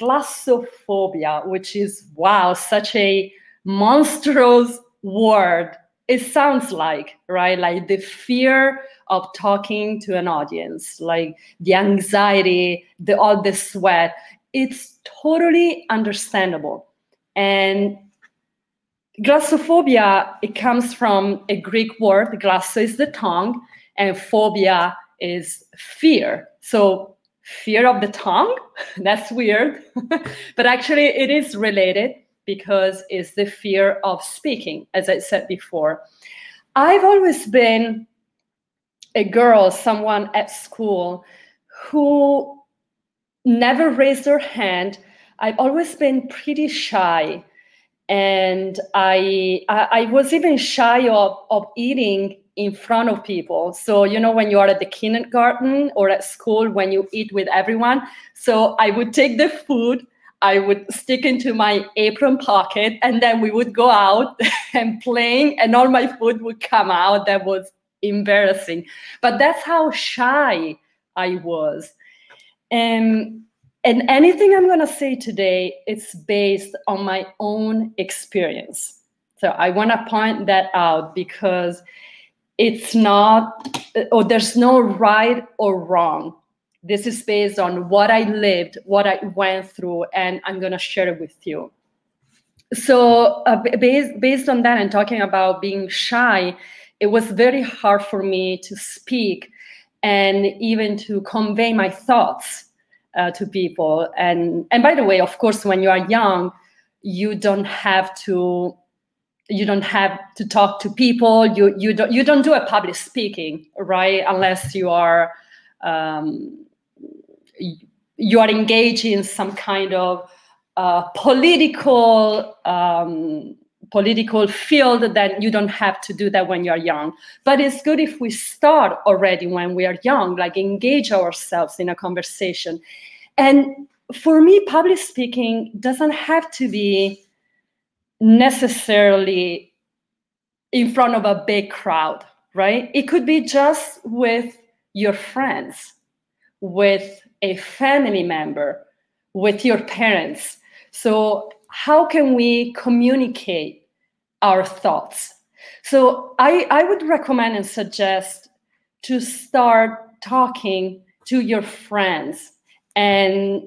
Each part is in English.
glossophobia, which is wow, such a monstrous word. It sounds like, right? Like the fear of talking to an audience, like the anxiety, the all the sweat. It's totally understandable. And glossophobia, it comes from a Greek word. Glosso is the tongue, and phobia is fear. So fear of the tongue, that's weird. but actually it is related because it's the fear of speaking, as I said before. I've always been a girl, someone at school who never raised her hand. I've always been pretty shy. And I, I, I was even shy of, of eating in front of people. So, you know, when you are at the kindergarten or at school, when you eat with everyone. So I would take the food, I would stick into my apron pocket, and then we would go out and playing, and all my food would come out. That was embarrassing. But that's how shy I was. And and anything I'm going to say today, it's based on my own experience. So I want to point that out because it's not, or there's no right or wrong. This is based on what I lived, what I went through, and I'm going to share it with you. So, uh, based, based on that and talking about being shy, it was very hard for me to speak and even to convey my thoughts uh, to people. And and by the way, of course, when you are young, you don't have to you don't have to talk to people. You you don't you don't do a public speaking, right? Unless you are um, you are engaged in some kind of uh, political um, political field then you don't have to do that when you're young but it's good if we start already when we are young like engage ourselves in a conversation and for me public speaking doesn't have to be necessarily in front of a big crowd right? It could be just with your friends with a family member with your parents. So how can we communicate our thoughts? So I, I would recommend and suggest to start talking to your friends. And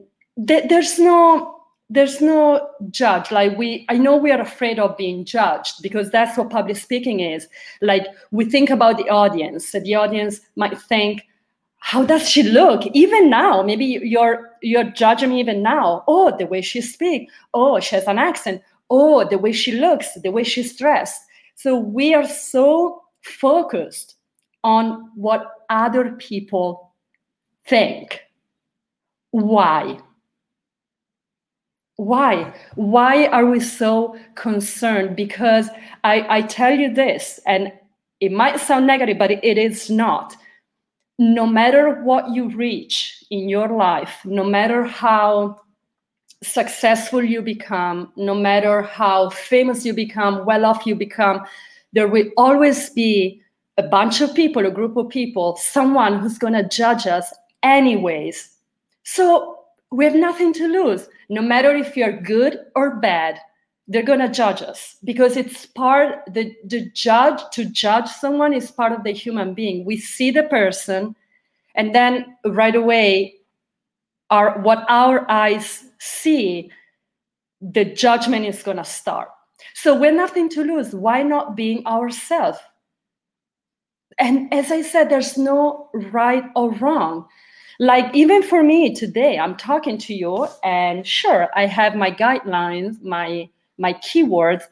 th- there's no there's no judge. Like we i know we are afraid of being judged because that's what public speaking is. Like we think about the audience the audience might think how does she look? Even now maybe you're you're judging me even now. Oh the way she speaks. Oh she has an accent. Oh the way she looks. The way she's dressed. So we are so focused on what other people think. Why why? Why are we so concerned? Because i i tell you this and it might sound negative but it is not. No matter what you reach in your life, no matter how successful you become, no matter how famous you become, well off you become, there will always be a bunch of people, a group of people, someone who's going to judge us anyways. So we have nothing to lose. No matter if you're good or bad, they're to judge us because it's part the the judge to judge someone is part of the human being. We see the person and then right away our what our eyes see the judgment is to start. So we're nothing to lose. Why not being ourselves and as i said there's no right or wrong like even for me today i'm talking to you and sure i have my guidelines my my keywords.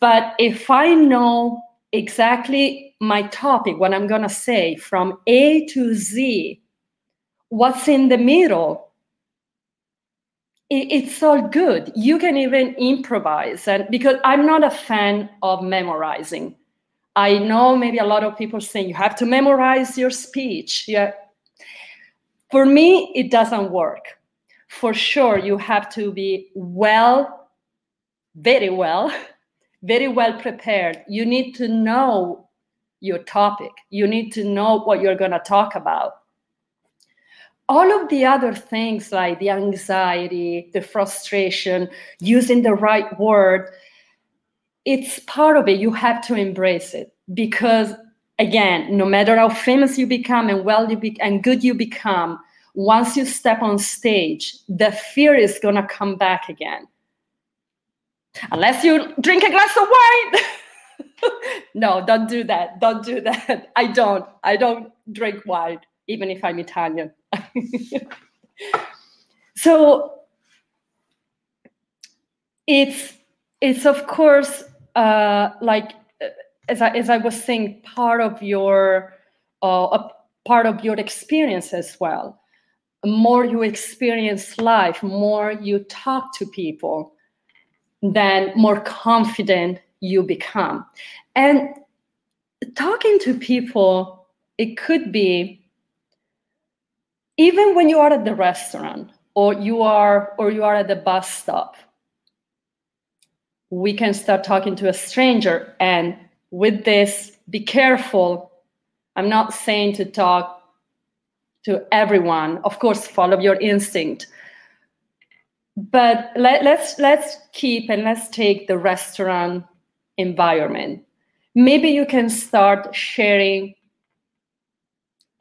But if I know exactly my topic, what I'm going to say from A to Z, what's in the middle, it's all good. You can even improvise. And because I'm not a fan of memorizing, I know maybe a lot of people saying you have to memorize your speech. Yeah. For me, it doesn't work. For sure, you have to be well very well, very well prepared. You need to know your topic, you need to know what you're going to talk about. all of the other things like the anxiety, the frustration, using the right word, it's part of it. You have to embrace it because, again, no matter how famous you become and well you be- and good you become, once you step on stage, the fear is gonna come back again. Unless you drink a glass of wine. no, don't do that. Don't do that. I don't. I don't drink wine, even if I'm Italian. so it's it's of course uh, like as I, as I was saying, part of your uh, part of your experience as well. more you experience life, more you talk to people, then more confident you become. And talking to people, it could be even when you are at the restaurant or you are or you are at the bus stop we can start talking to a stranger and with this be careful. I'm not saying to talk to everyone. Of course follow your instinct. But let, let's let's keep and let's take the restaurant environment. Maybe you can start sharing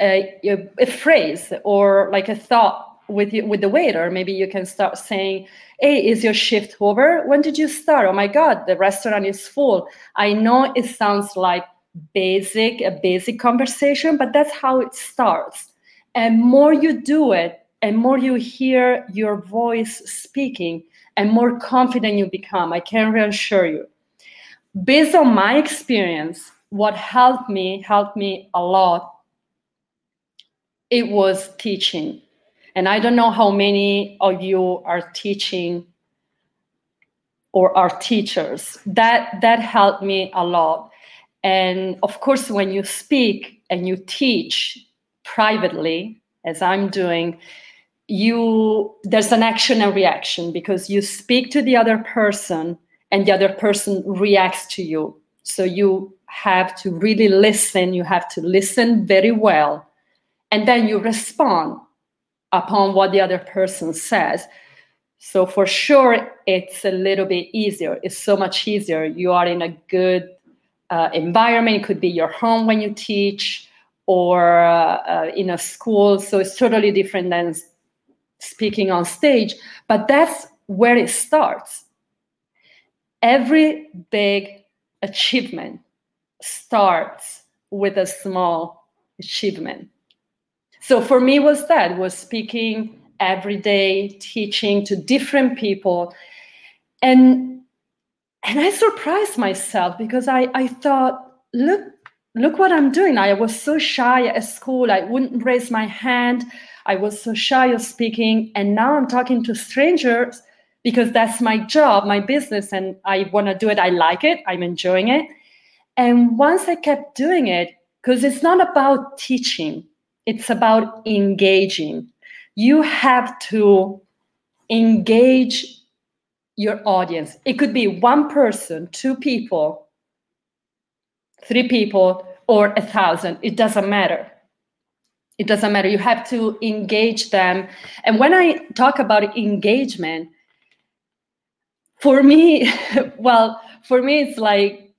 a, a, phrase or like a thought with you, with the waiter maybe you can start saying hey is your shift over? When did you start? Oh my god the restaurant is full. I know it sounds like basic a basic conversation but that's how it starts. And more you do it and more you hear your voice speaking and more confident you become i can reassure you. Based on my experience what helped me helped me a lot it was teaching. And I don't know how many of you are teaching or are teachers. That that helped me a lot. And of course, when you speak and you teach privately, as I'm doing, you there's an action and reaction because you speak to the other person and the other person reacts to you. So you have to really listen. You have to listen very well and then you respond upon what the other person says. So for sure it's a little bit easier. It's so much easier. You are in a good uh, environment. It could be your home when you teach or uh, in a school. So it's totally different than speaking on stage but that's where it starts. Every big achievement starts with a small achievement so for me was that was speaking every day teaching to different people. And and i surprised myself because i i thought look look what i'm doing. I was so shy at school. I wouldn't raise my hand. I was so shy of speaking. And now i'm talking to strangers because that's my job my business and i want to do it. I like it. I'm enjoying it. And once i kept doing it because it's not about teaching it's about engaging. You have to engage your audience. It could be one person, two people, three people, or a thousand. It doesn't matter. It doesn't matter. You have to engage them. And when I talk about engagement, for me, well, for me, it's like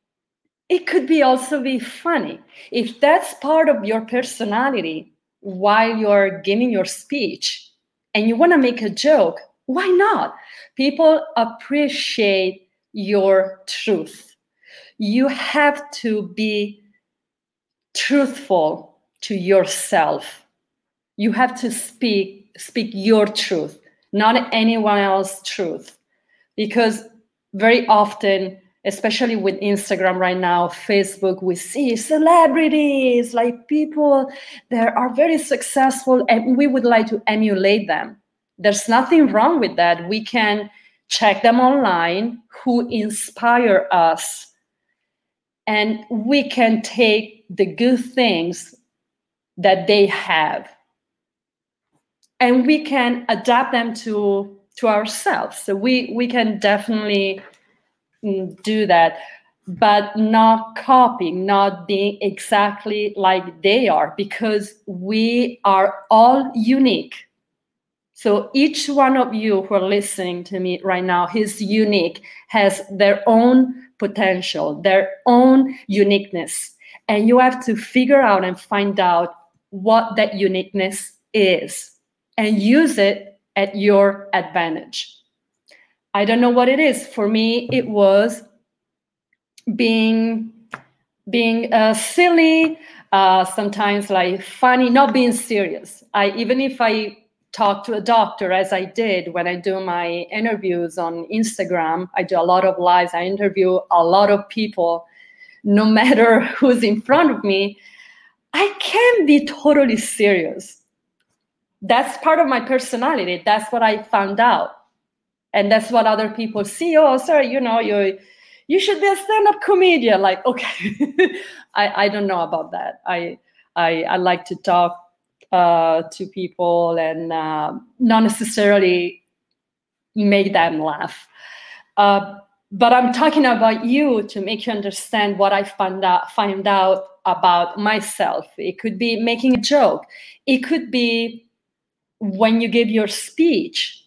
it could be also be funny. If that's part of your personality, while you're giving your speech and you want to make a joke, why not? People appreciate your truth. You have to be truthful to yourself. You have to speak speak your truth, not anyone else's truth. Because very often especially with Instagram right now, Facebook, we see celebrities, like people that are very successful, and we would like to emulate them. There's nothing wrong with that. We can check them online who inspire us, and we can take the good things that they have and we can adapt them to to ourselves so we we can definitely do that. but not copying, not being exactly like they are, because we are all unique. So each one of you who are listening to me right now is unique, has their own potential, their own uniqueness. And you have to figure out and find out what that uniqueness is and use it at your advantage. I don't know what it is. For me, it was being being uh, silly, uh, sometimes like funny, not being serious. I even if I talk to a doctor as I did when I do my interviews on Instagram, I do a lot of lives. I interview a lot of people, no matter who's in front of me. I can be totally serious. That's part of my personality. That's what I found out. And that's what other people see. Oh, sorry, you know, you you should be a stand-up comedian. Like, okay. I, I don't know about that. I I, I like to talk uh, to people and uh, not necessarily make them laugh. Uh, but I'm talking about you to make you understand what I find out, find out about myself. It could be making a joke. It could be when you give your speech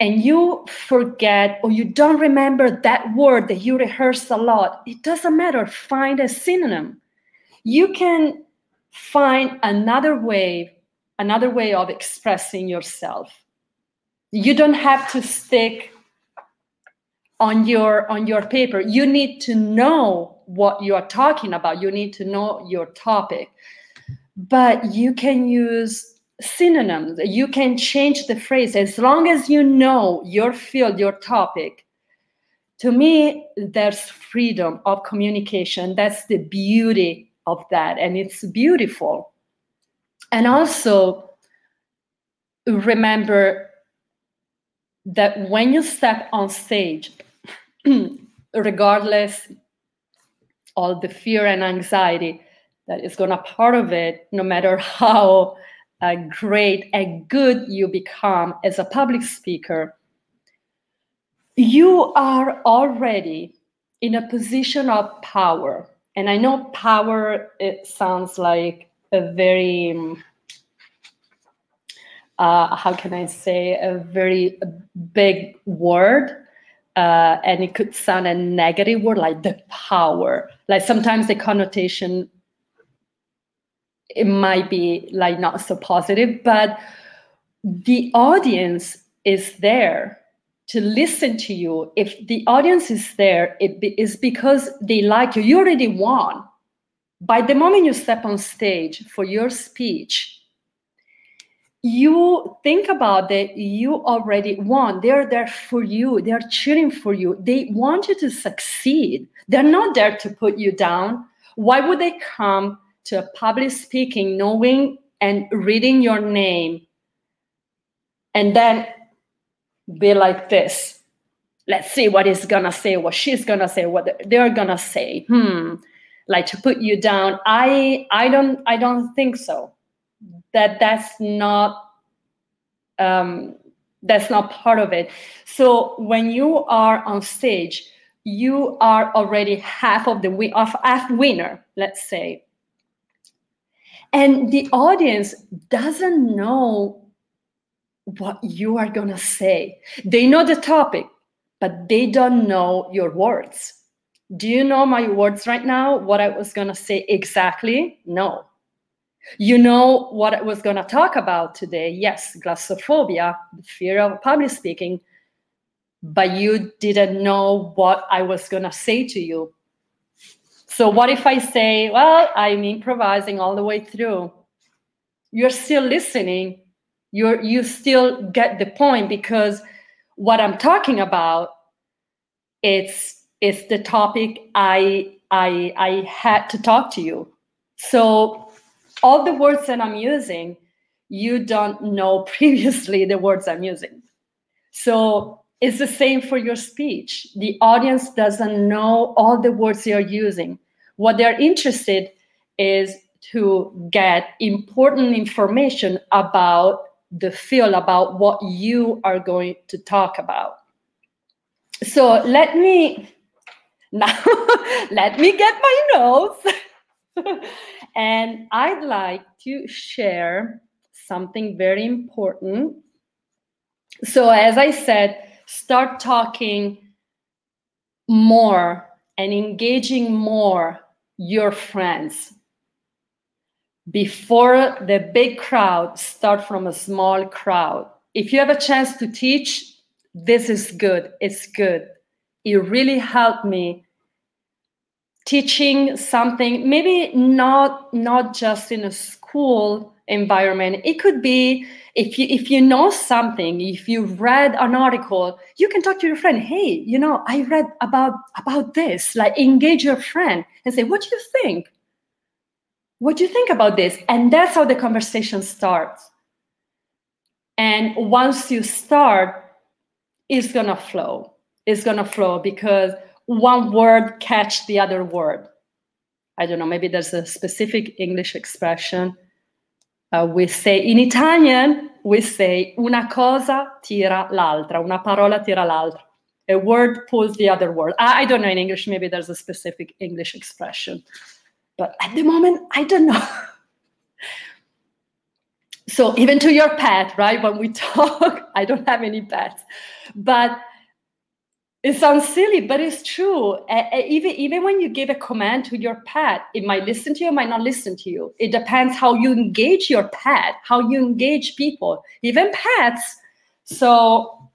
and you forget or you don't remember that word that you rehearsed a lot. It doesn't matter. Find a synonym. You can find another way, another way of expressing yourself. You don't have to stick on your on your paper you need to know what you are talking about you need to know your topic but you can use synonyms. You can change the phrase as long as you know your field your topic. To me there's freedom of communication. That's the beauty of that and it's beautiful. And also remember that when you step on stage regardless all the fear and anxiety that is going to part of it no matter how uh, great and good you become as a public speaker. You are already in a position of power. And i know power it sounds like a very uh, how can i say a very big word uh, and it could sound a negative word like the power. Like sometimes the connotation it might be like not so positive but the audience is there to listen to you. If the audience is there it is because they like you. You already won. By the moment you step on stage for your speech you think about that you already won. They're there for you. They're cheering for you. They want you to succeed. They're not there to put you down. Why would they come to public speaking knowing and reading your name and then be like this. Let's see what he's gonna say what she's gonna say what they're gonna say. Hmm. Like to put you down. I i don't i don't think so. That that's not um, that's not part of it. So when you are on stage, you are already half of the win- of half winner, let's say. And the audience doesn't know what you are going to say. They know the topic, but they don't know your words. Do you know my words right now? What I was going to say exactly? No. You know what I was going to talk about today? Yes, glossophobia, the fear of public speaking, but you didn't know what I was going to say to you. So, what if I say, Well, I'm improvising all the way through? You're still listening. You're, you still get the point because what I'm talking about it's it's the topic I I I had to talk to you. So all the words that I'm using, you don't know previously the words I'm using. So it's the same for your speech. The audience doesn't know all the words you're using. What they're interested is to get important information about the field, about what you are going to talk about. So let me Now, let me get my notes. and I'd like to share something very important. So, as I said, start talking more and engaging more your friends. Before the big crowd start from a small crowd. If you have a chance to teach this is good. It's good. It really helped me teaching something maybe not not just in a school environment. It could be if you if you know something if you read an article you can talk to your friend hey you know i read about about this like engage your friend and say what do you think? What do you think about this? And that's how the conversation starts. And once you start it's gonna flow. It's gonna flow because one word catch the other word. I don't know maybe there's a specific english expression uh, we say in Italian, we say una cosa tira l'altra, una parola tira l'altra. A word pulls the other word. I, I don't know in English, maybe there's a specific English expression, but at the moment, I don't know. so even to your pet, right? When we talk, I don't have any pets, but it sounds silly, but it's true. Uh, even even when you give a command to your pet, it might listen to you, might not listen to you. It depends how you engage your pet, how you engage people, even pets. So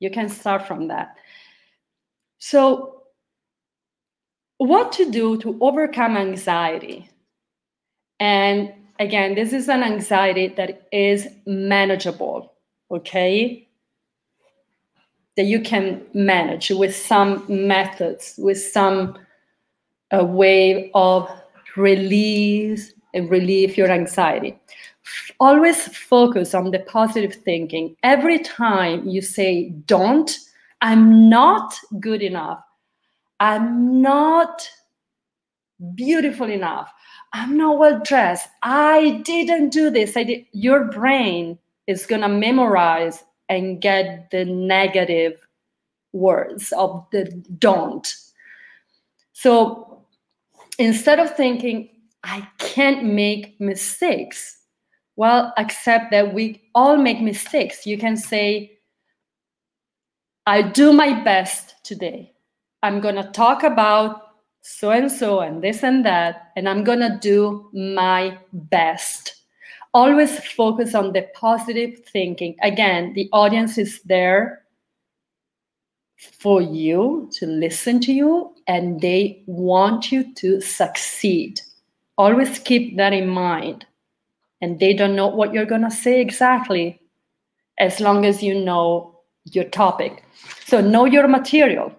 you can start from that. So, what to do to overcome anxiety? And again, this is an anxiety that is manageable. Okay that you can manage with some methods, with some uh, way of release and relieve your anxiety. Always focus on the positive thinking. Every time you say, don't, I'm not good enough, I'm not beautiful enough, I'm not well dressed, I didn't do this, I did. Your brain is going to memorize and get the negative words of the don't. So instead of thinking, I can't make mistakes, well, accept that we all make mistakes. You can say, I do my best today. I'm going to talk about so and so and this and that, and I'm going to do my best always focus on the positive thinking. Again, the audience is there for you to listen to you and they want you to succeed. Always keep that in mind. And they don't know what you're going to say exactly as long as you know your topic. So, know your material.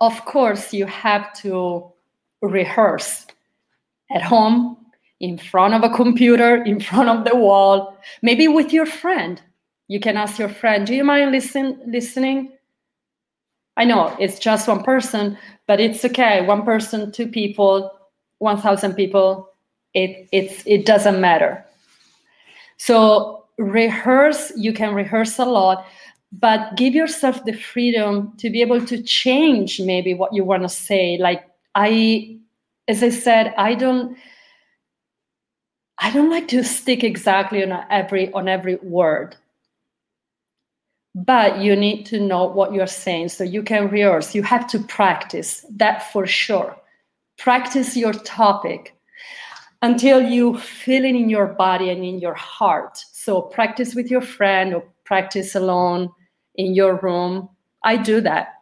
Of course, you have to rehearse at home in front of a computer, in front of the wall, maybe with your friend. You can ask your friend, Do you mind listen, listening? I know it's just one person, but it's okay. One person, two people, 1,000 people, it, it's, it doesn't matter. So rehearse, you can rehearse a lot, but give yourself the freedom to be able to change maybe what you want to say. Like I, as I said, I don't, I don't like to stick exactly on every on every word. But you need to know what you're saying so you can rehearse. You have to practice that for sure. Practice your topic until you feel it in your body and in your heart. So practice with your friend or practice alone in your room. I do that.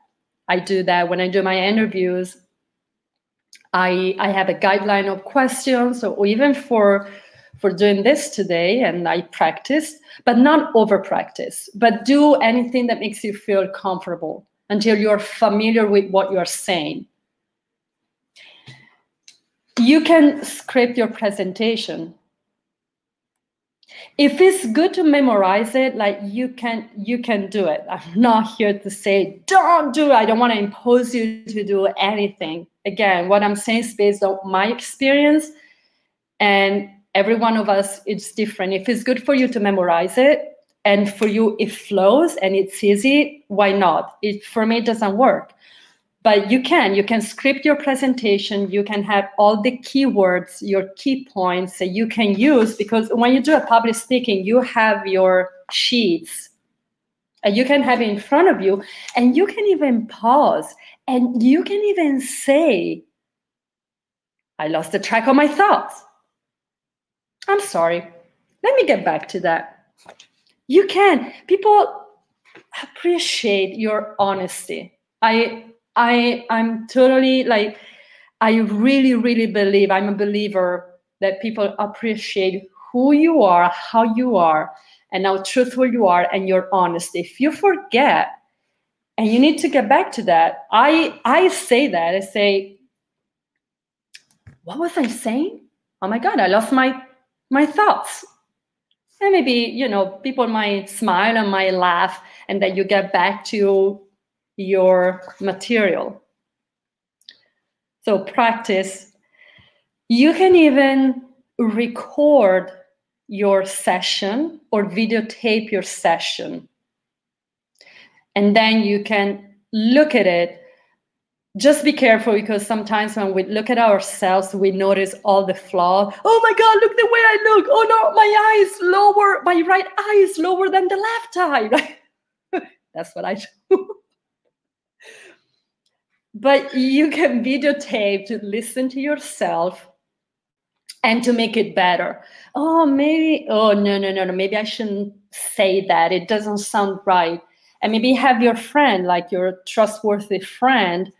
I do that when I do my interviews. I I have a guideline of questions, or even for for doing this today and I practiced, but not over practice, but do anything that makes you feel comfortable until you're familiar with what you're saying. You can script your presentation. If it's good to memorize it, like you can you can do it. I'm not here to say don't do it. I don't want to impose you to do anything. Again, what I'm saying is based on my experience and every one of us is different. If it's good for you to memorize it and for you it flows and it's easy why not? It for me it doesn't work. But you can you can script your presentation you can have all the keywords your key points that you can use because when you do a public speaking you have your sheets and you can have it in front of you and you can even pause and you can even say i lost the track of my thoughts i'm sorry. Let me get back to that. You can. People appreciate your honesty. I I I'm totally like I really really believe I'm a believer that people appreciate who you are, how you are, and how truthful you are and your honesty. If you forget and you need to get back to that, I I say that. I say, what was I saying? Oh my God, I lost my my thoughts. And maybe you know people might smile and might laugh, and then you get back to your material. So practice. You can even record your session or videotape your session. And then you can look at it. Just be careful because sometimes when we look at ourselves, we notice all the flaws. Oh my God, look the way I look. Oh no, my eye is lower. My right eye is lower than the left eye. That's what I do but you can videotape to listen to yourself and to make it better. Oh, maybe, oh, no, no, no, no, maybe I shouldn't say that. It doesn't sound right. And maybe have your friend, like your trustworthy friend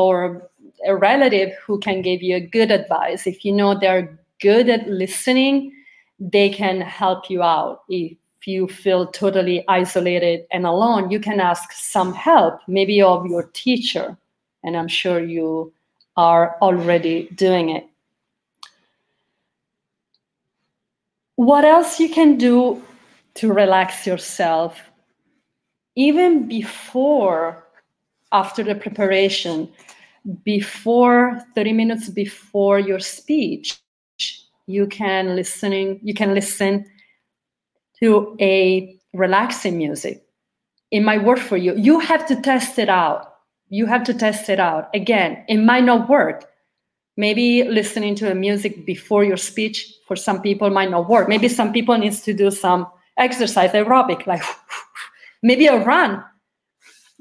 or a relative who can give you good advice. If you know they're good at listening, they can help you out. If you feel totally isolated and alone, you can ask some help, maybe of your teacher and I'm sure you are already doing it. What else you can do to relax yourself, even before, after the preparation, before 30 minutes before your speech, you can listening, you can listen to a relaxing music. It might work for you. You have to test it out you have to test it out. Again, it might not work. Maybe listening to a music before your speech for some people might not work. Maybe some people needs to do some exercise, aerobic, like maybe a run.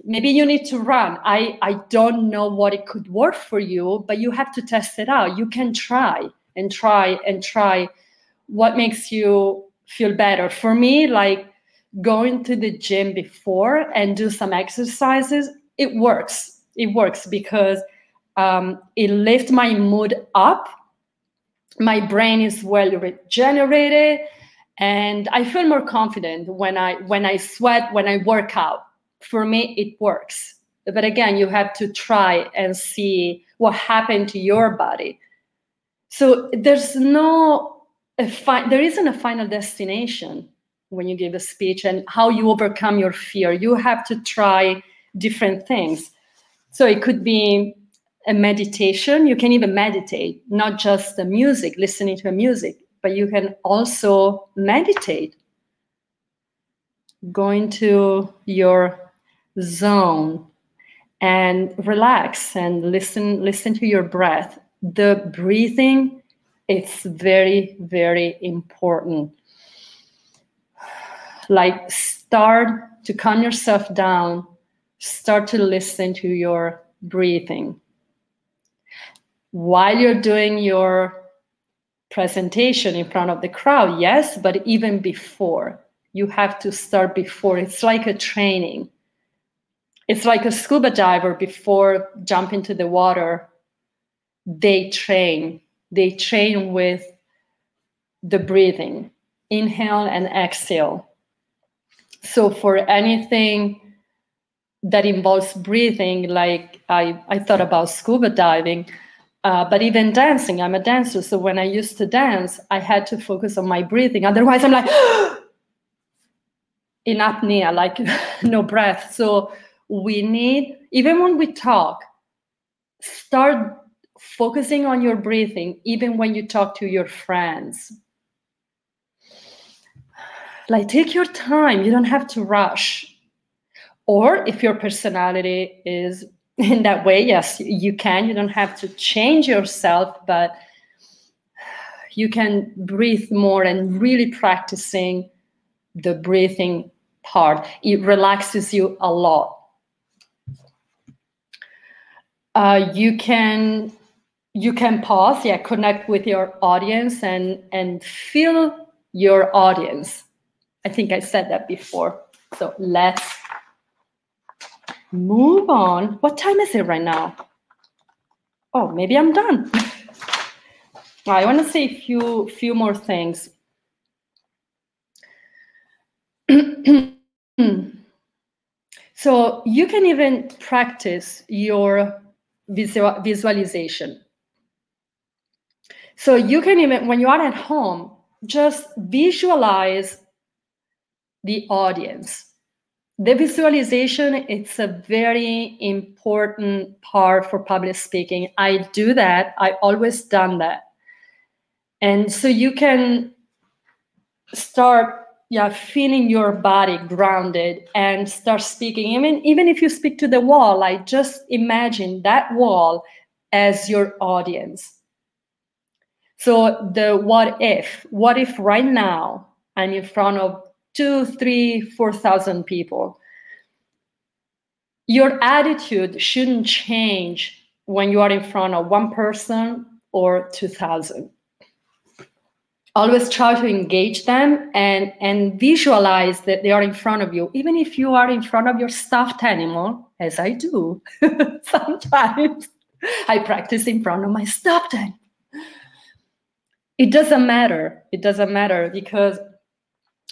Maybe you need to run. I, I don't know what it could work for you, but you have to test it out. You can try and try and try what makes you feel better. For me, like going to the gym before and do some exercises it works. It works because um, it lifts my mood up. My brain is well regenerated, and I feel more confident when I when I sweat when I work out. For me, it works. But again, you have to try and see what happened to your body. So there's no a fi- there isn't a final destination when you give a speech and how you overcome your fear. You have to try different things. So it could be a meditation. You can even meditate, not just the music, listening to music, but you can also meditate. Go into your zone and relax and listen listen to your breath the breathing it's very very important like start to calm yourself down start to listen to your breathing. While you're doing your presentation in front of the crowd, yes, but even before, you have to start before. It's like a training. It's like a scuba diver before jump into the water. They train. They train with the breathing, inhale and exhale. So for anything that involves breathing, like I, I thought about scuba diving, uh, but even dancing, I'm a dancer. So when I used to dance, I had to focus on my breathing. Otherwise, I'm like in apnea, like no breath. So we need, even when we talk, start focusing on your breathing, even when you talk to your friends. Like, take your time. You don't have to rush or if your personality is in that way, yes, you can. You don't have to change yourself, but you can breathe more and really practicing the breathing part. It relaxes you a lot. Uh, you can you can pause, yeah, connect with your audience and and feel your audience. I think I said that before. So let's move on. What time is it right now? Oh, maybe I'm done. I want to say a few few more things. so you can even practice your visual, visualization. So you can even, when you are at home, just visualize the audience. The visualization, it's a very important part for public speaking. I do that. I always done that. And so you can start yeah feeling your body grounded and start speaking. Even even if you speak to the wall like just imagine that wall as your audience. So the what if what if right now i'm in front of two three four thousand people? Your attitude shouldn't change when you are in front of one person or 2000 always try to engage them and and visualize that they are in front of you even if you are in front of your stuffed animal as i do. Sometimes i practice in front of my stuffed animal. It doesn't matter. It doesn't matter because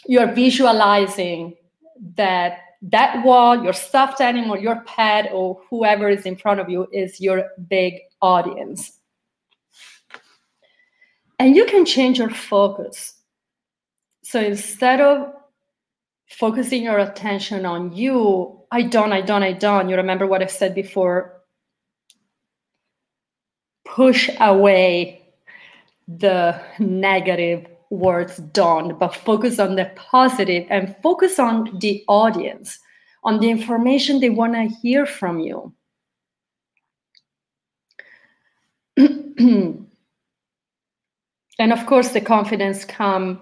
you're visualizing that that wall your stuffed animal your pet or whoever is in front of you is your big audience and you can change your focus. So instead of focusing your attention on you, I don't, I don't, I don't, you remember what I said before? Push away the negative words don't, but focus on the positive and focus on the audience, on the information they want to hear from you. and of course the confidence come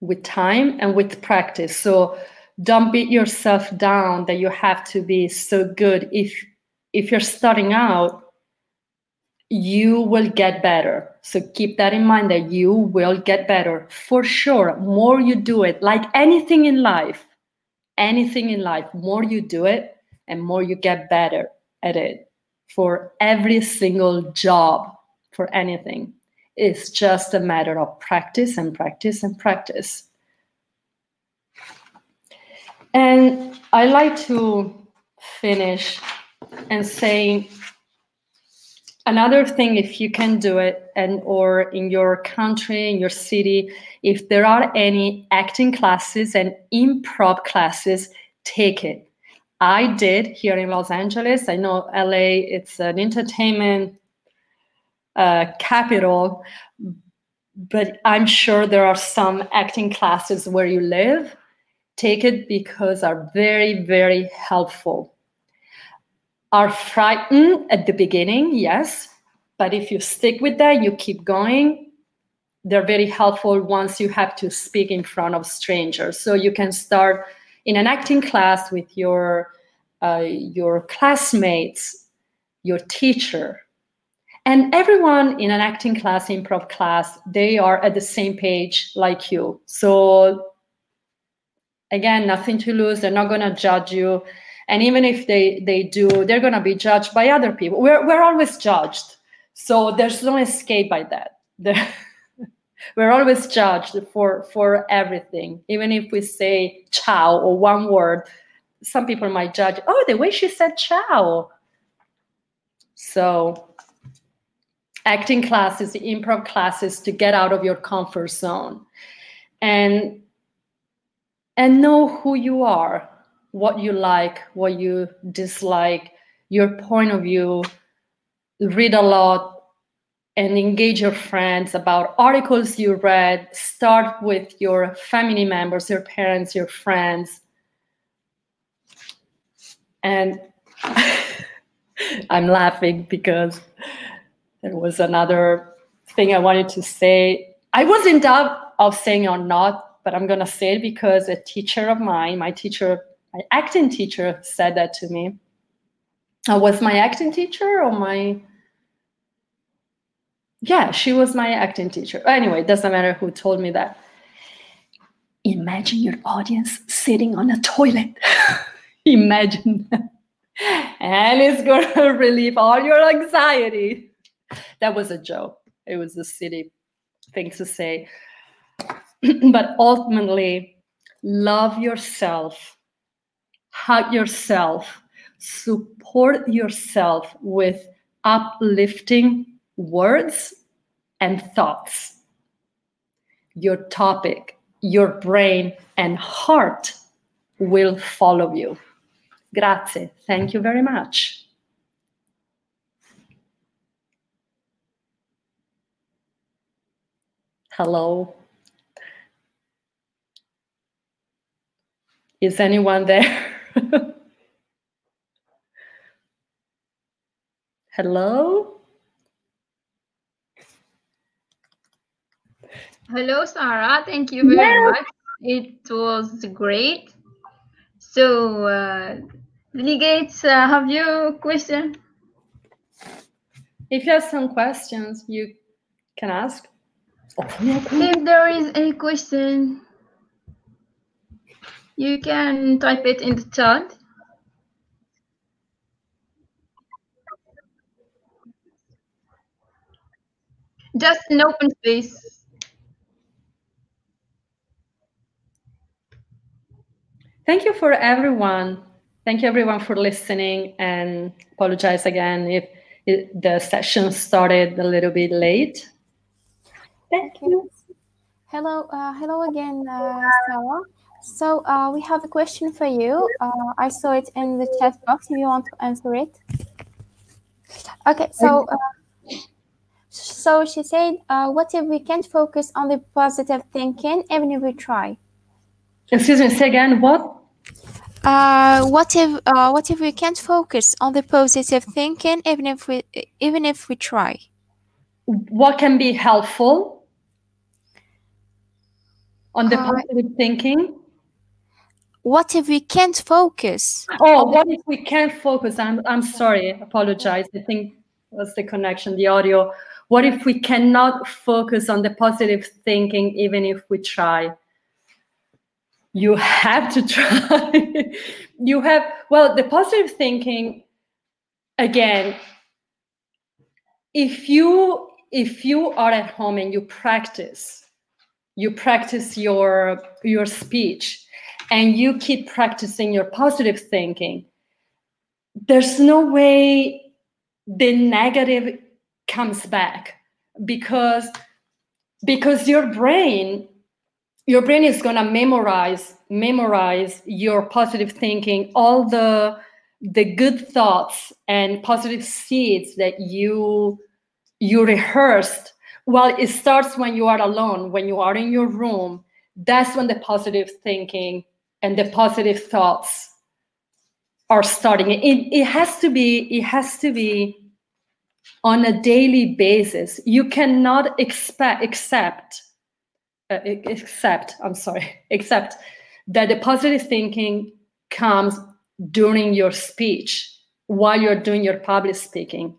with time and with practice. So don't beat yourself down that you have to be so good. If if you're starting out you will get better. So keep that in mind that you will get better. For sure more you do it like anything in life anything in life more you do it and more you get better at it for every single job for anything it's just a matter of practice and practice and practice. And I like to finish and say another thing if you can do it and or in your country in your city if there are any acting classes and improv classes take it i did here in los angeles i know la it's an entertainment uh, capital, but I'm sure there are some acting classes where you live. Take it because are very, very helpful. Are frightened at the beginning, yes, but if you stick with that, you keep going, they're very helpful once you have to speak in front of strangers. So you can start in an acting class with your uh, your classmates, your teacher, and everyone in an acting class improv class they are at the same page like you. So again nothing to lose. They're not going to judge you. And even if they they do they're going to be judged by other people. We're, we're always judged. So there's no escape by that. We're always judged for for everything. Even if we say ciao or one word some people might judge oh the way she said ciao. So acting classes, improv classes to get out of your comfort zone and and know who you are, what you like, what you dislike, your point of view, read a lot and engage your friends about articles you read, start with your family members, your parents, your friends. And I'm laughing because there was another thing I wanted to say. I was in doubt of saying or not, but I'm gonna say it because a teacher of mine, my teacher, my acting teacher, said that to me. Uh, was my acting teacher or my yeah, she was my acting teacher. Anyway, it doesn't matter who told me that. Imagine your audience sitting on a toilet. Imagine and it's going to relieve all your anxiety. That was a joke. It was a silly thing to say. but ultimately, love yourself, hug yourself, support yourself with uplifting words and thoughts. Your topic, your brain, and heart will follow you. Grazie. Thank you very much. Hello. Is anyone there? Hello? Hello, Sarah. Thank you very yeah. much. It was great. So, uh, delegates, uh, have you a question? If you have some questions, you can ask. If there is any question, you can type it in the chat. Just an open space. Thank you for everyone. Thank you everyone for listening and apologize again if it, the session started a little bit late. Thank you. Hello, uh, hello again, uh, Sarah. So uh, we have a question for you. Uh, I saw it in the chat box. If you want to answer it. Okay, so uh, so she said, uh, "What if we can't focus on the positive thinking, even if we try?" Excuse me. Say again. What? Uh, what if uh, what if we can't focus on the positive thinking even if we even if we try? What can be helpful on the uh, positive thinking? What if we can't focus? Oh, what if we can't focus? I'm I'm sorry. Apologize. I think was the connection, the audio. What if we cannot focus on the positive thinking even if we try? you have to try you have well the positive thinking again if you if you are at home and you practice you practice your your speech and you keep practicing your positive thinking there's no way the negative comes back because because your brain your brain is going to memorize memorize your positive thinking all the the good thoughts and positive seeds that you you rehearsed well it starts when you are alone when you are in your room that's when the positive thinking and the positive thoughts are starting. It, it has to be it has to be on a daily basis. You cannot expect accept uh, i'm sorry except that the positive thinking comes during your speech while you're doing your public speaking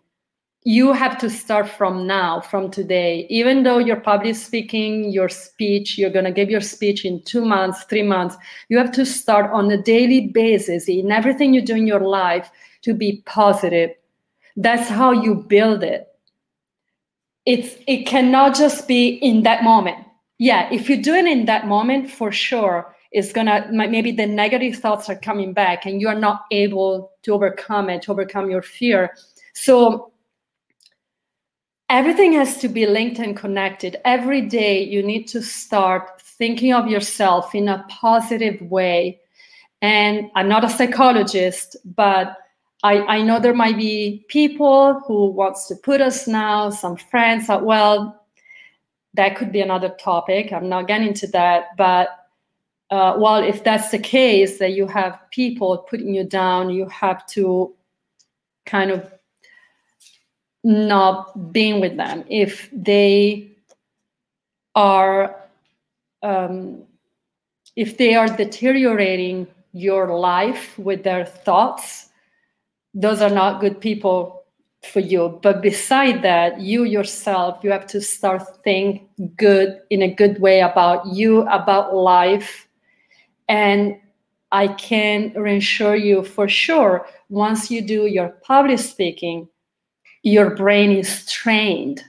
you have to start from now from today. Even though you're public speaking your speech you're going to give your speech in two months three months you have to start on a daily basis in everything you do in your life to be positive. That's how you build it. It's it cannot just be in that moment. Yeah if you do it in that moment for sure it's gonna maybe the negative thoughts are coming back and you are not able to overcome it to overcome your fear. So everything has to be linked and connected. Every day you need to start thinking of yourself in a positive way. And i'm not a psychologist but I, I know there might be people who wants to put us now some friends that well that could be another topic. I'm not getting into that, but uh, well, if that's the case, that you have people putting you down, you have to kind of not being with them if they are um, if they are deteriorating your life with their thoughts those are not good people for you. But beside that you yourself you have to start think good in a good way about you about life. And i can reassure you for sure once you do your public speaking your brain is trained.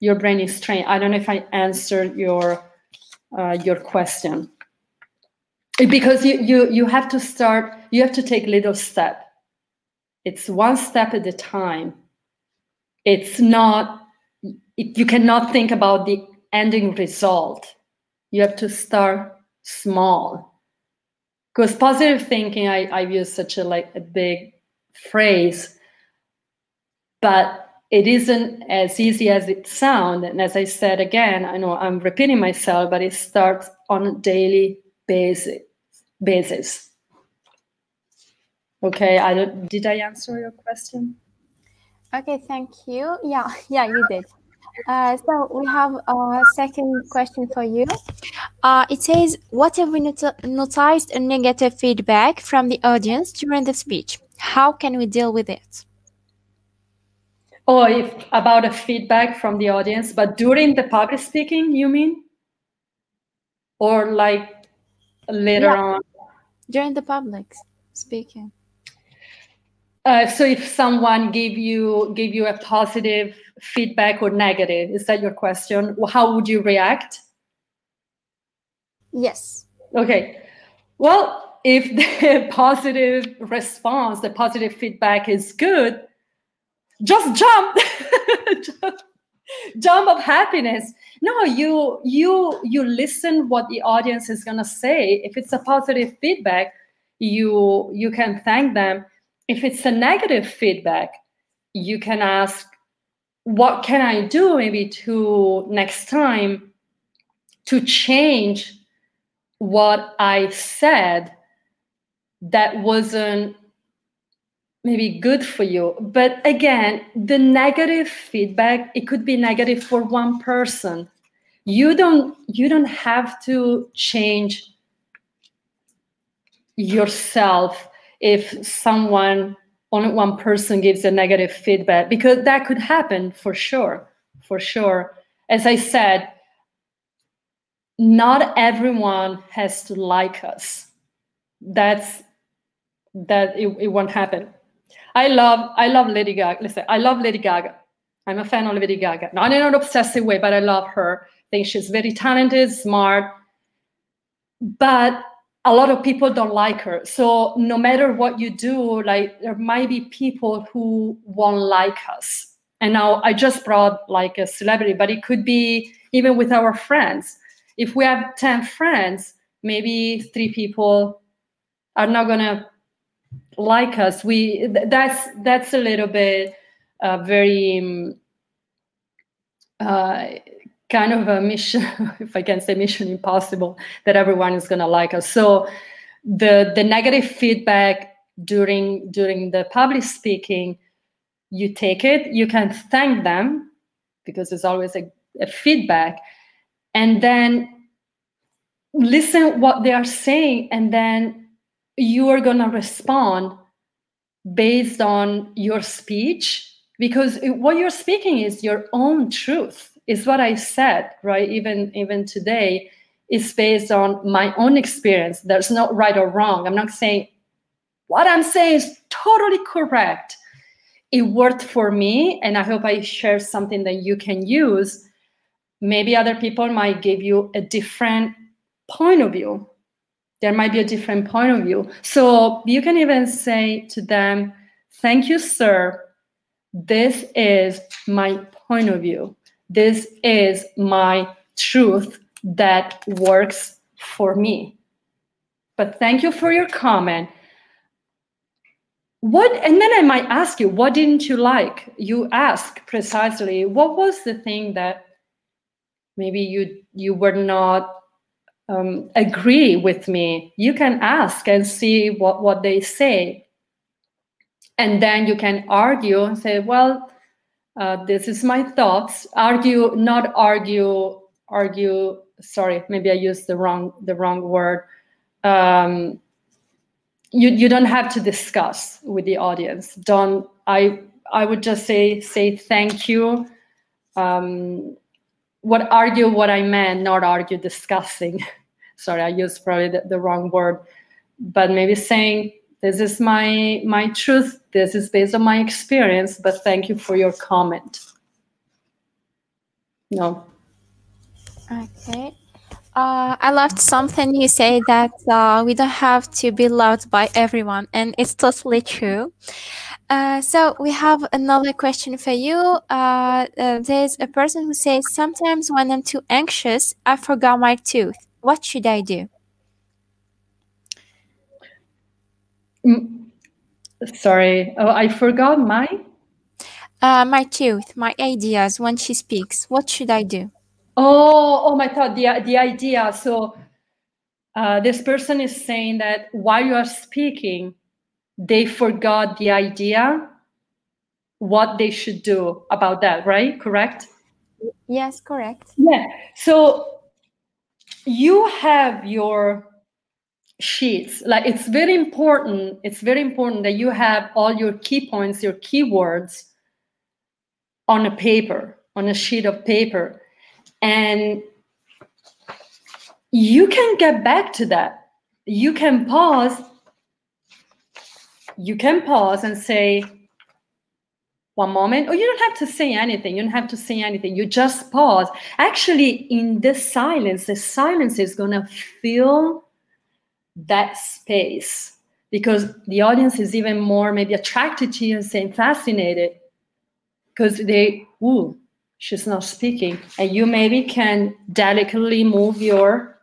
Your brain is trained. I don't know if i answered your uh, your question. Because you you you have to start you have to take little step. It's one step at a time. It's not it, you cannot think about the ending result. You have to start small. Because positive thinking i i use such a like a big phrase but it isn't as easy as it sounds and as i said again i know i'm repeating myself but it starts on a daily basis basis okay i don't did i answer your question Okay, thank you. Yeah, yeah, you did. Uh, so we have a second question for you. Uh, it says, what have we not- noticed a negative feedback from the audience during the speech? How can we deal with it? Oh if about a feedback from the audience but during the public speaking you mean or like later Yeah. on During the public speaking. Uh, so if someone gave you gave you a positive feedback or negative, is that your question? How would you react? Yes. Okay. Well, if the positive response, the positive feedback is good, just jump. Jump of happiness. No, you you you listen what the audience is going to say. If it's a positive feedback, you you can thank them. If it's a negative feedback, you can ask what can I do maybe to next time to change what I said that wasn't maybe good for you. But again, the negative feedback, it could be negative for one person. You don't you don't have to change yourself if someone only one person gives a negative feedback because that could happen for sure for sure as i said not everyone has to like us that's that it, it won't happen i love i love lady gaga. Listen i love lady gaga. I'm a fan of lady gaga. Not in an obsessive way but i love her. I think she's very talented smart but a lot of people don't like her. So no matter what you do like there might be people who won't like us. And now i just brought like a celebrity but it could be even with our friends. If we have 10 friends maybe three people are not to like us we that's that's a little bit uh, very um, uh, kind of a mission if i can say mission impossible that everyone is going to like us. So the the negative feedback during during the public speaking you take it you can thank them because there's always a, a feedback and then listen what they are saying and then you are going to respond based on your speech because what you're speaking is your own truth is what i said right? Even even today is based on my own experience. There's no right or wrong. I'm not saying what i'm saying is totally correct. It worked for me and i hope i share something that you can use. Maybe other people might give you a different point of view there might be a different point of view. So you can even say to them thank you sir. This is my point of view. This is my truth that works for me. But thank you for your comment. What and then i might ask you what didn't you like? You ask precisely what was the thing that maybe you you were not um, agree with me you can ask and see what what they say and then you can argue and say well Uh, this is my thoughts. Argue, not argue, argue. Sorry, maybe I used the wrong the wrong word. Um, you you don't have to discuss with the audience. Don't I? I would just say say thank you. Um, what argue what I meant, not argue discussing. Sorry, I used probably the, the wrong word, but maybe saying this is my my truth this is based on my experience but thank you for your comment no okay uh, I loved something you say that uh, we don't have to be loved by everyone, and it's totally true. Uh, so we have another question for you. Uh, uh, there's a person who says, "Sometimes when I'm too anxious, I forgot my tooth. What should I do?" Mm, sorry, oh, I forgot my. Uh, my tooth, my ideas when she speaks. What should I do? Oh, oh my God, the, the idea. So uh, this person is saying that while you are speaking, they forgot the idea, what they should do about that, right? Correct? Yes, correct. Yeah. So you have your sheets. Like it's very important it's very important that you have all your key points your keywords on a paper on a sheet of paper. And you can get back to that. You can pause you can pause and say one moment. Or you don't have to say anything. You don't have to say anything. You just pause. Actually in this silence the silence is going to fill that space because the audience is even more maybe attracted to you and saying fascinated. Because they ooh she's not speaking. And you maybe can delicately move your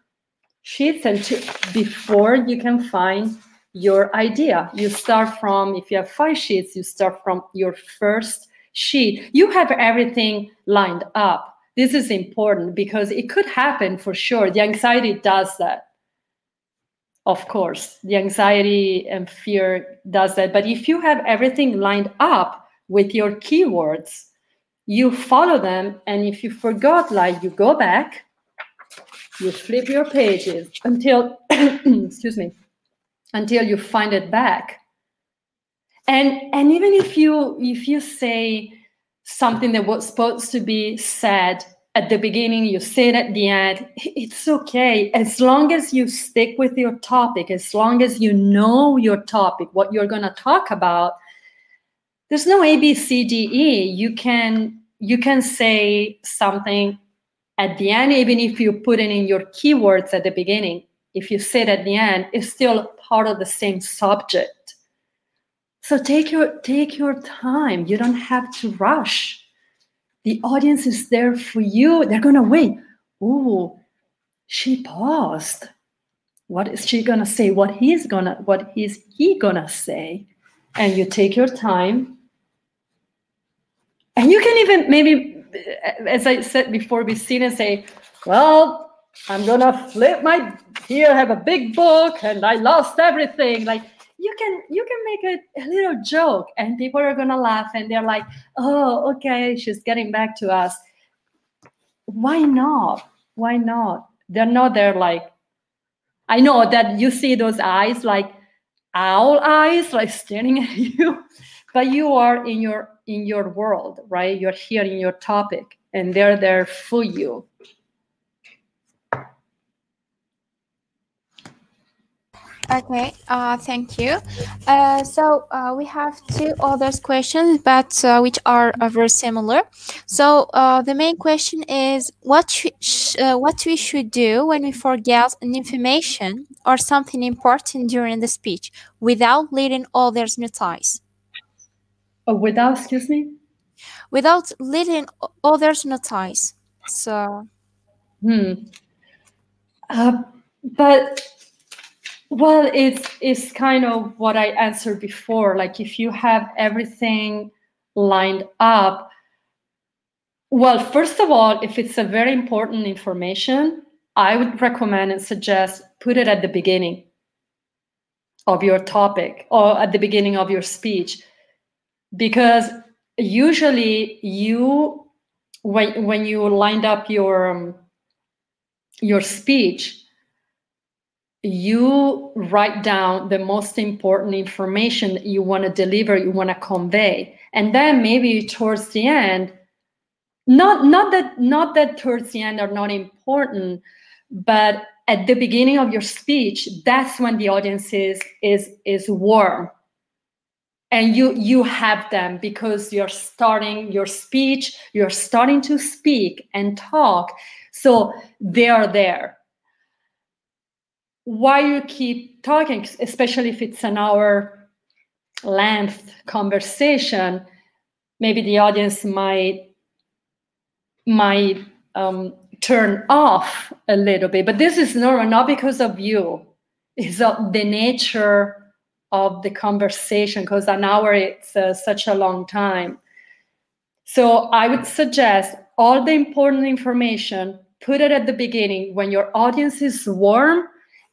sheets and to, before you can find your idea. You start from if you have five sheets you start from your first sheet. You have everything lined up. This is important because it could happen for sure. The anxiety does that. Of course the anxiety and fear does that. But if you have everything lined up with your keywords you follow them and if you forgot like you go back you flip your pages until excuse me until you find it back and and even if you if you say something that was supposed to be said at the beginning, you say it at the end. It's okay. As long as you stick with your topic, as long as you know your topic, what you're going to talk about, there's no A, B, C, D, E. You can, you can say something at the end, even if you put it in your keywords at the beginning. If you say it at the end, it's still part of the same subject. So take your take your time. You don't have to rush the audience is there for you. They're gonna wait. Oh, she paused. What is she gonna say? What he's gonna what is he gonna say? And you take your time. And you can even maybe, as I said before, be seen and say, well, I'm gonna flip my here, I have a big book, and I lost everything. Like you can you can make a, a little joke and people are gonna laugh and they're like oh okay she's getting back to us. Why not? Why not? They're not there like i know that you see those eyes like owl eyes like staring at you but you are in your in your world right? You're here in your topic and they're there for you Okay, uh, thank you. Uh, so uh, we have two other questions, but uh, which are uh, very similar. So uh, the main question is what sh- what we should do when we forget an information or something important during the speech without leading others notice. Oh, without, excuse me. Without leading others notice. So. Hmm. but well, it's it's kind of what I answered before. Like if you have everything lined up, well, first of all, if it's a very important information, I would recommend and suggest put it at the beginning of your topic or at the beginning of your speech because usually you when when you lined up your um, your speech you write down the most important information you want to deliver you want to convey. And then maybe towards the end not not that not that towards the end are not important but at the beginning of your speech that's when the audience is is is warm. And you you have them because you're starting your speech you're starting to speak and talk. So they are there why you keep talking, especially if it's an hour length conversation, maybe the audience might might um, turn off a little bit. But this is normal, not because of you. It's of the nature of the conversation, because an hour it's uh, such a long time. So I would suggest all the important information, put it at the beginning when your audience is warm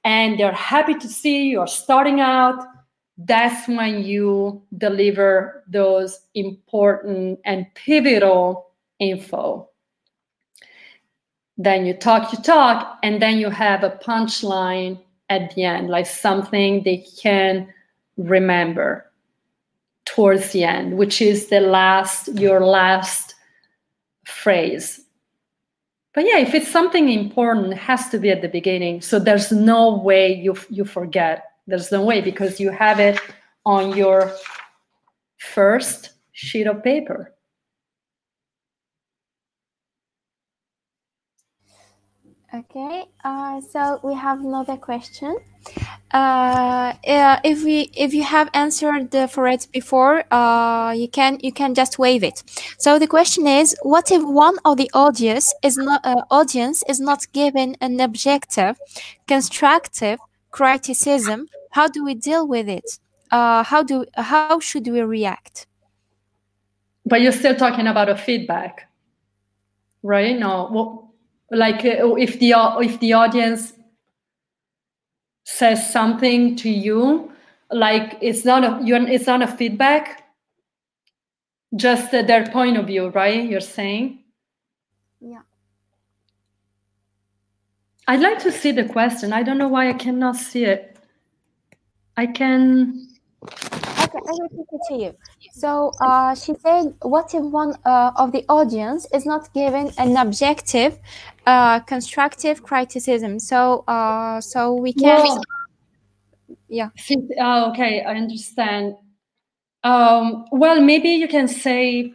and they're happy to see you're starting out, that's when you deliver those important and pivotal info. Then you talk, you talk, and then you have a punchline at the end, like something they can remember towards the end, which is the last, your last phrase but yeah if it's something important it has to be at the beginning. So there's no way you you forget. There's no way because you have it on your first sheet of paper. Okay, uh, so we have another question. Uh, if we if you have answered for it before, uh, you can you can just wave it. So the question is, what if one of the audience is not uh, audience is not given an objective, constructive criticism? How do we deal with it? Uh, how do how should we react? But you're still talking about a feedback, right? No, well, like uh, if the if the audience says something to you like it's not a you it's not a feedback just uh, their point of view right you're saying? Yeah. I'd like to see the question. I don't know why i cannot see it. I can Okay, I will take it to you. So uh, she said, what if one uh, of the audience is not given an objective, uh, constructive criticism? So, uh, so we can. Well, yeah. Oh, okay, I understand. Um, well, maybe you can say,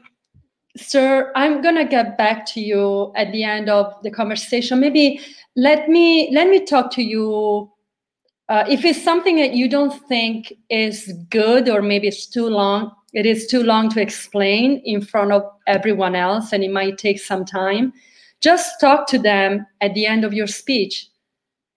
"Sir, I'm gonna get back to you at the end of the conversation. Maybe let me let me talk to you uh, if it's something that you don't think is good or maybe it's too long it is too long to explain in front of everyone else and it might take some time. Just talk to them at the end of your speech.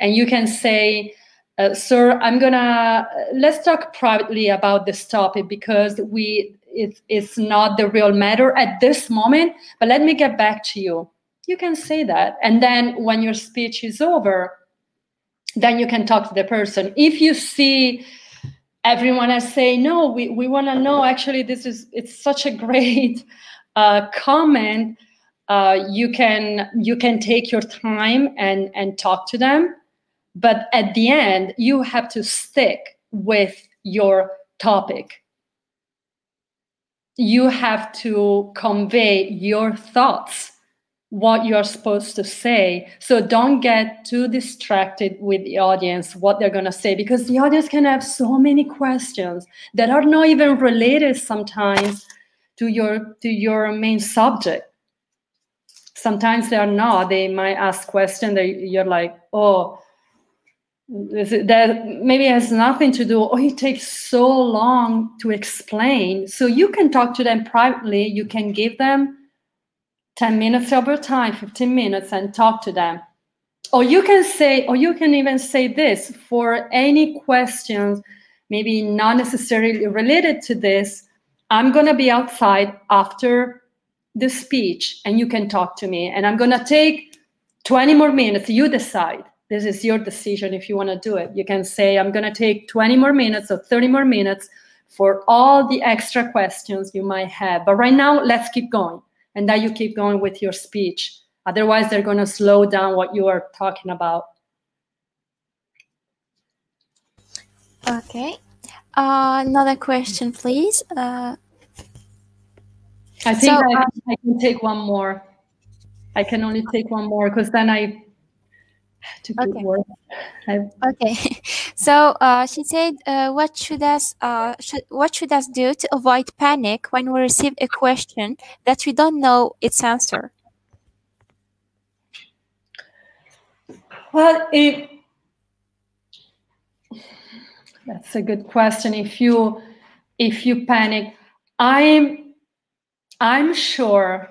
And you can say uh, sir i'm gonna let's talk privately about this topic because we it, it's not the real matter at this moment but let me get back to you. You can say that. And then when your speech is over then you can talk to the person. If you see everyone else say, no, we, we want to know, actually, this is, it's such a great uh, comment, uh, you can you can take your time and and talk to them but at the end you have to stick with your topic. You have to convey your thoughts what you're supposed to say. So don't get too distracted with the audience, what they're going to say, because the audience can have so many questions that are not even related sometimes to your to your main subject. Sometimes they are not. They might ask questions that you're like, oh, that maybe has nothing to do. Oh, it takes so long to explain. So you can talk to them privately. You can give them 10 minutes over time, 15 minutes, and talk to them. Or you can say, or you can even say this for any questions, maybe not necessarily related to this. I'm going to be outside after the speech and you can talk to me. And I'm going to take 20 more minutes. You decide. This is your decision if you want to do it. You can say, I'm going to take 20 more minutes or 30 more minutes for all the extra questions you might have. But right now, let's keep going. And that you keep going with your speech. Otherwise, they're going to slow down what you are talking about. Okay. Uh, another question, please. Uh, I think so, I, uh, I, can take one more. I can only take one more because then I to okay. work. Okay. So uh, she said, uh, "What should us uh, should, what should us do to avoid panic when we receive a question that we don't know its answer?" Well, it, that's a good question. If you if you panic, I'm I'm sure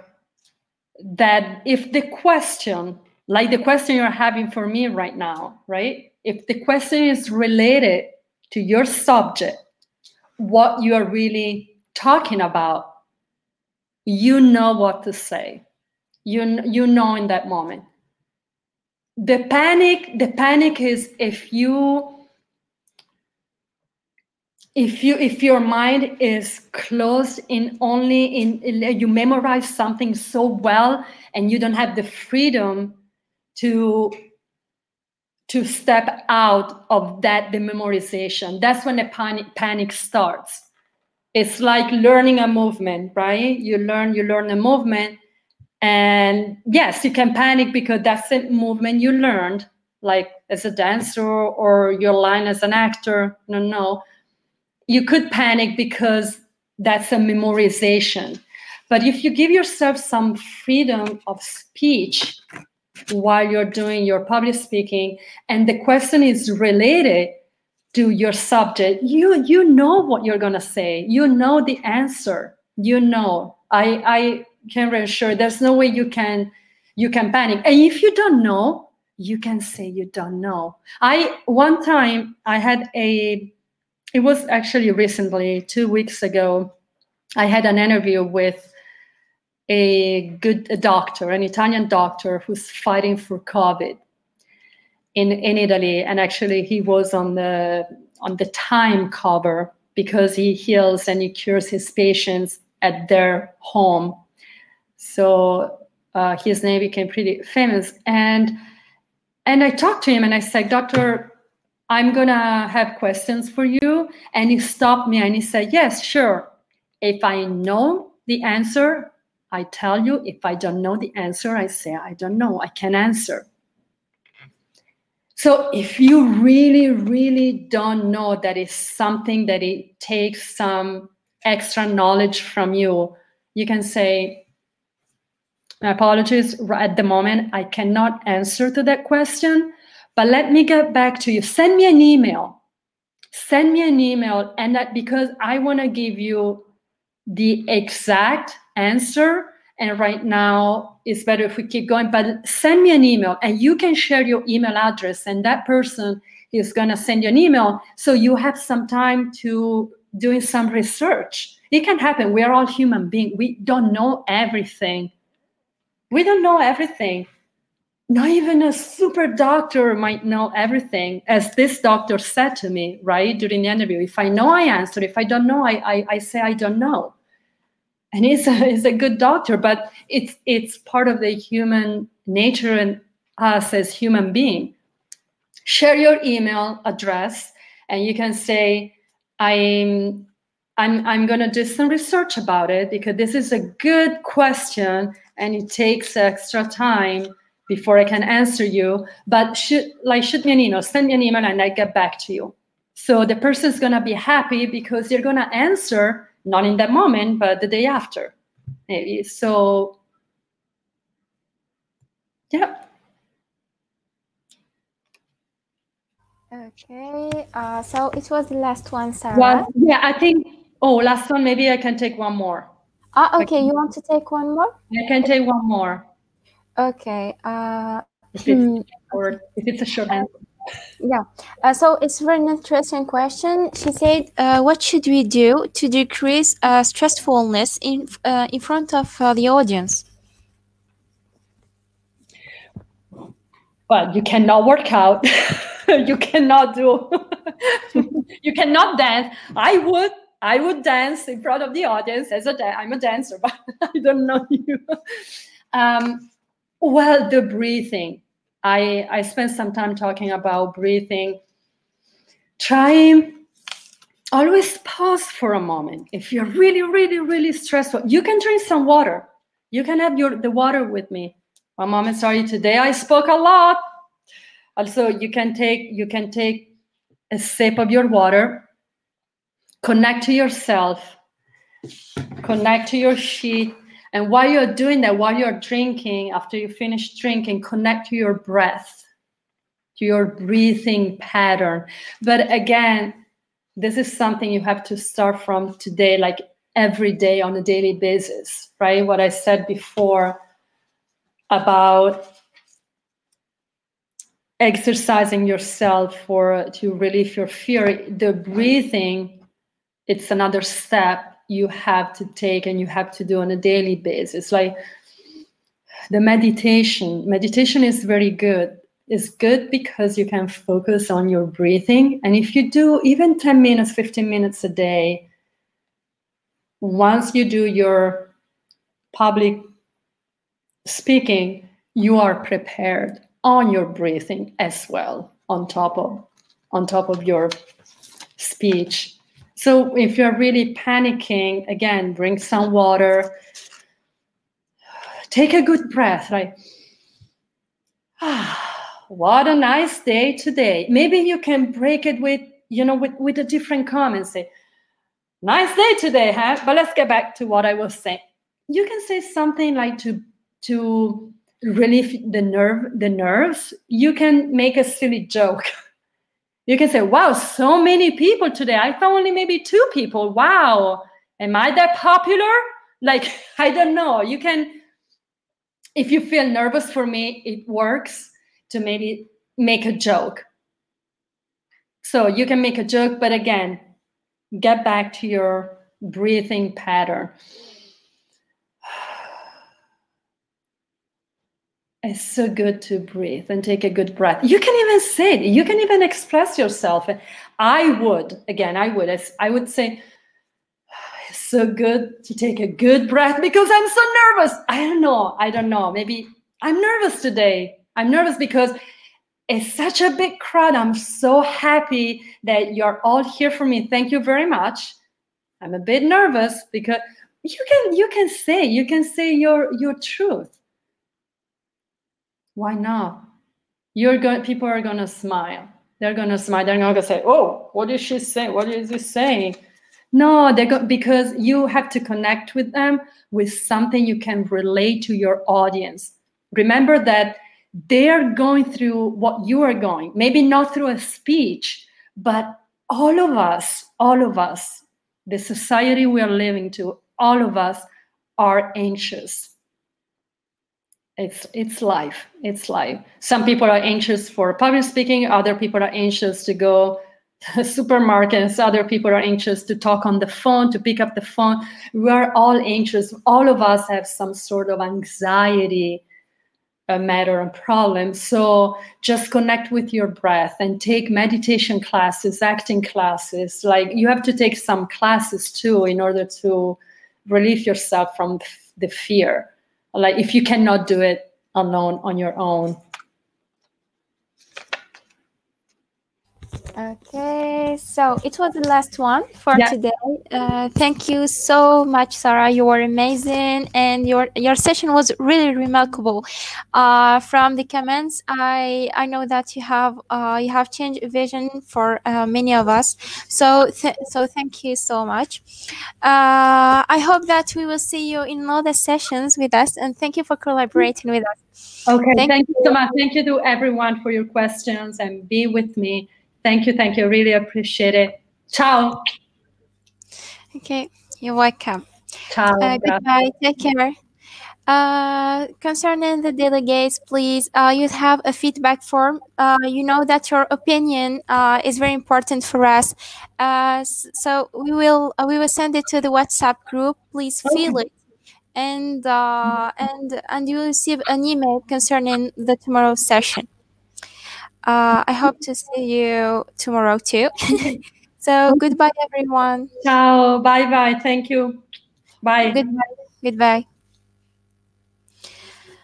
that if the question, like the question you're having for me right now, right? If the question is related to your subject, what you are really talking about, you know what to say. You, you know in that moment. The panic, the panic is if you if you if your mind is closed in only in, you memorize something so well and you don't have the freedom to to step out of that the memorization that's when the panic panic starts. It's like learning a movement right? You learn you learn a movement and yes you can panic because that's a movement you learned like as a dancer or your line as an actor. No no. You could panic because that's a memorization. But if you give yourself some freedom of speech while you're doing your public speaking and the question is related to your subject, you you know what you're gonna say. You know the answer. You know. I I can reassure there's no way you can you can panic. And if you don't know, you can say you don't know. I one time I had a it was actually recently, two weeks ago, I had an interview with a good a doctor, an Italian doctor who's fighting for COVID in, in Italy. And actually he was on the on the time cover because he heals and he cures his patients at their home. So uh, his name became pretty famous. And and I talked to him and I said, Doctor, I'm gonna have questions for you. And he stopped me and he said, Yes, sure. If I know the answer, I tell you. If I don't know the answer, I say, I don't know. I can answer. So if you really, really don't know that it's something that it takes some extra knowledge from you, you can say, my apologies, at the moment, I cannot answer to that question but let me get back to you. Send me an email. Send me an email. And that because I want to give you the exact answer. And right now, it's better if we keep going. But send me an email and you can share your email address, and that person is going to send you an email. So you have some time to doing some research. It can happen. We are all human beings. We don't know everything. We don't know everything not even a super doctor might know everything as this doctor said to me right during the interview if i know i answer if i don't know i i, I say i don't know and he's a, he's a good doctor but it's it's part of the human nature and us as human being share your email address and you can say i'm i'm i'm going to do some research about it because this is a good question and it takes extra time before I can answer you. But shoot, like shoot me an email, send me an email, and I get back to you. So the person's gonna be happy because you're gonna answer not in that moment, but the day after, maybe. So yeah. Okay, uh, so it was the last one, Sarah. Well, yeah, I think. Oh, last one. Maybe I can take one more. Ah, okay. You want to take one more? I can take one more. Okay. Uh, if it's, hmm. or if it's a short answer. Yeah. Uh, so it's very interesting question. She said, uh, "What should we do to decrease uh, stressfulness in uh, in front of uh, the audience?" Well, you cannot work out. you cannot do. you cannot dance. I would. I would dance in front of the audience as a da- I'm a dancer, but I don't know you. Um, well, the breathing. I I spent some time talking about breathing. Try always pause for a moment. If you're really, really, really stressful, you can drink some water. You can have your the water with me. My mom is sorry today. I spoke a lot. Also, you can take you can take a sip of your water. Connect to yourself. Connect to your sheet. And while you're doing that, while you're drinking, after you finish drinking, connect to your breath, to your breathing pattern. But again, this is something you have to start from today, like every day on a daily basis, right? What I said before about exercising yourself for to relieve your fear the breathing it's another step you have to take and you have to do on a daily basis. Like the meditation meditation is very good. It's good because you can focus on your breathing. And if you do even 10 minutes 15 minutes a day once you do your public speaking you are prepared on your breathing as well on top of on top of your speech so if you're really panicking again drink some water. Take a good breath right? ah, what a nice day today. Maybe you can break it with you know with, with a different comment say nice day today huh? But let's get back to what i was saying. You can say something like to to relieve the nerve the nerves. You can make a silly joke you can say wow so many people today. I thought only maybe two people. Wow. Am i that popular? Like i don't know. You can if you feel nervous for me it works to maybe make a joke. So you can make a joke but again get back to your breathing pattern It's so good to breathe and take a good breath. You can even say it. You can even express yourself. I would, again, I would, I would say, it's so good to take a good breath because I'm so nervous. I don't know. I don't know. Maybe I'm nervous today. I'm nervous because it's such a big crowd. I'm so happy that you're all here for me. Thank you very much. I'm a bit nervous because you can you can say you can say your your truth why not? You're going. People are gonna smile. They're gonna smile. They're not gonna say, "Oh, what is she saying? What is he saying?" No, they go because you have to connect with them with something you can relate to your audience. Remember that they're going through what you are going. Maybe not through a speech, but all of us, all of us, the society we are living to, all of us are anxious it's it's life. It's life. Some people are anxious for public speaking other people are anxious to go to supermarkets other people are anxious to talk on the phone to pick up the phone. We are all anxious. All of us have some sort of anxiety a matter and problem. So just connect with your breath and take meditation classes acting classes. Like you have to take some classes too in order to relieve yourself from the fear like if you cannot do it alone on your own Okay, so it was the last one for yeah. today. Uh, thank you so much, Sarah. You were amazing, and your your session was really remarkable. Uh, from the comments, I I know that you have uh, you have changed vision for uh, many of us. So th- so thank you so much. Uh, I hope that we will see you in other sessions with us, and thank you for collaborating with us. Okay, thank, thank you so much. Thank you to everyone for your questions and be with me. Thank you. Thank you. Really appreciate it. Ciao. Okay. You're welcome. Ciao. Uh, goodbye. Take care. Uh, concerning the delegates, please, uh, you have a feedback form. Uh, you know that your opinion uh, is very important for us. Uh, so we will uh, we will send it to the WhatsApp group. Please fill it, and uh, and and you will receive an email concerning the tomorrow session. Uh, I hope to see you tomorrow too. So goodbye, everyone. Ciao. Bye bye. Thank you. Bye. Goodbye. Goodbye.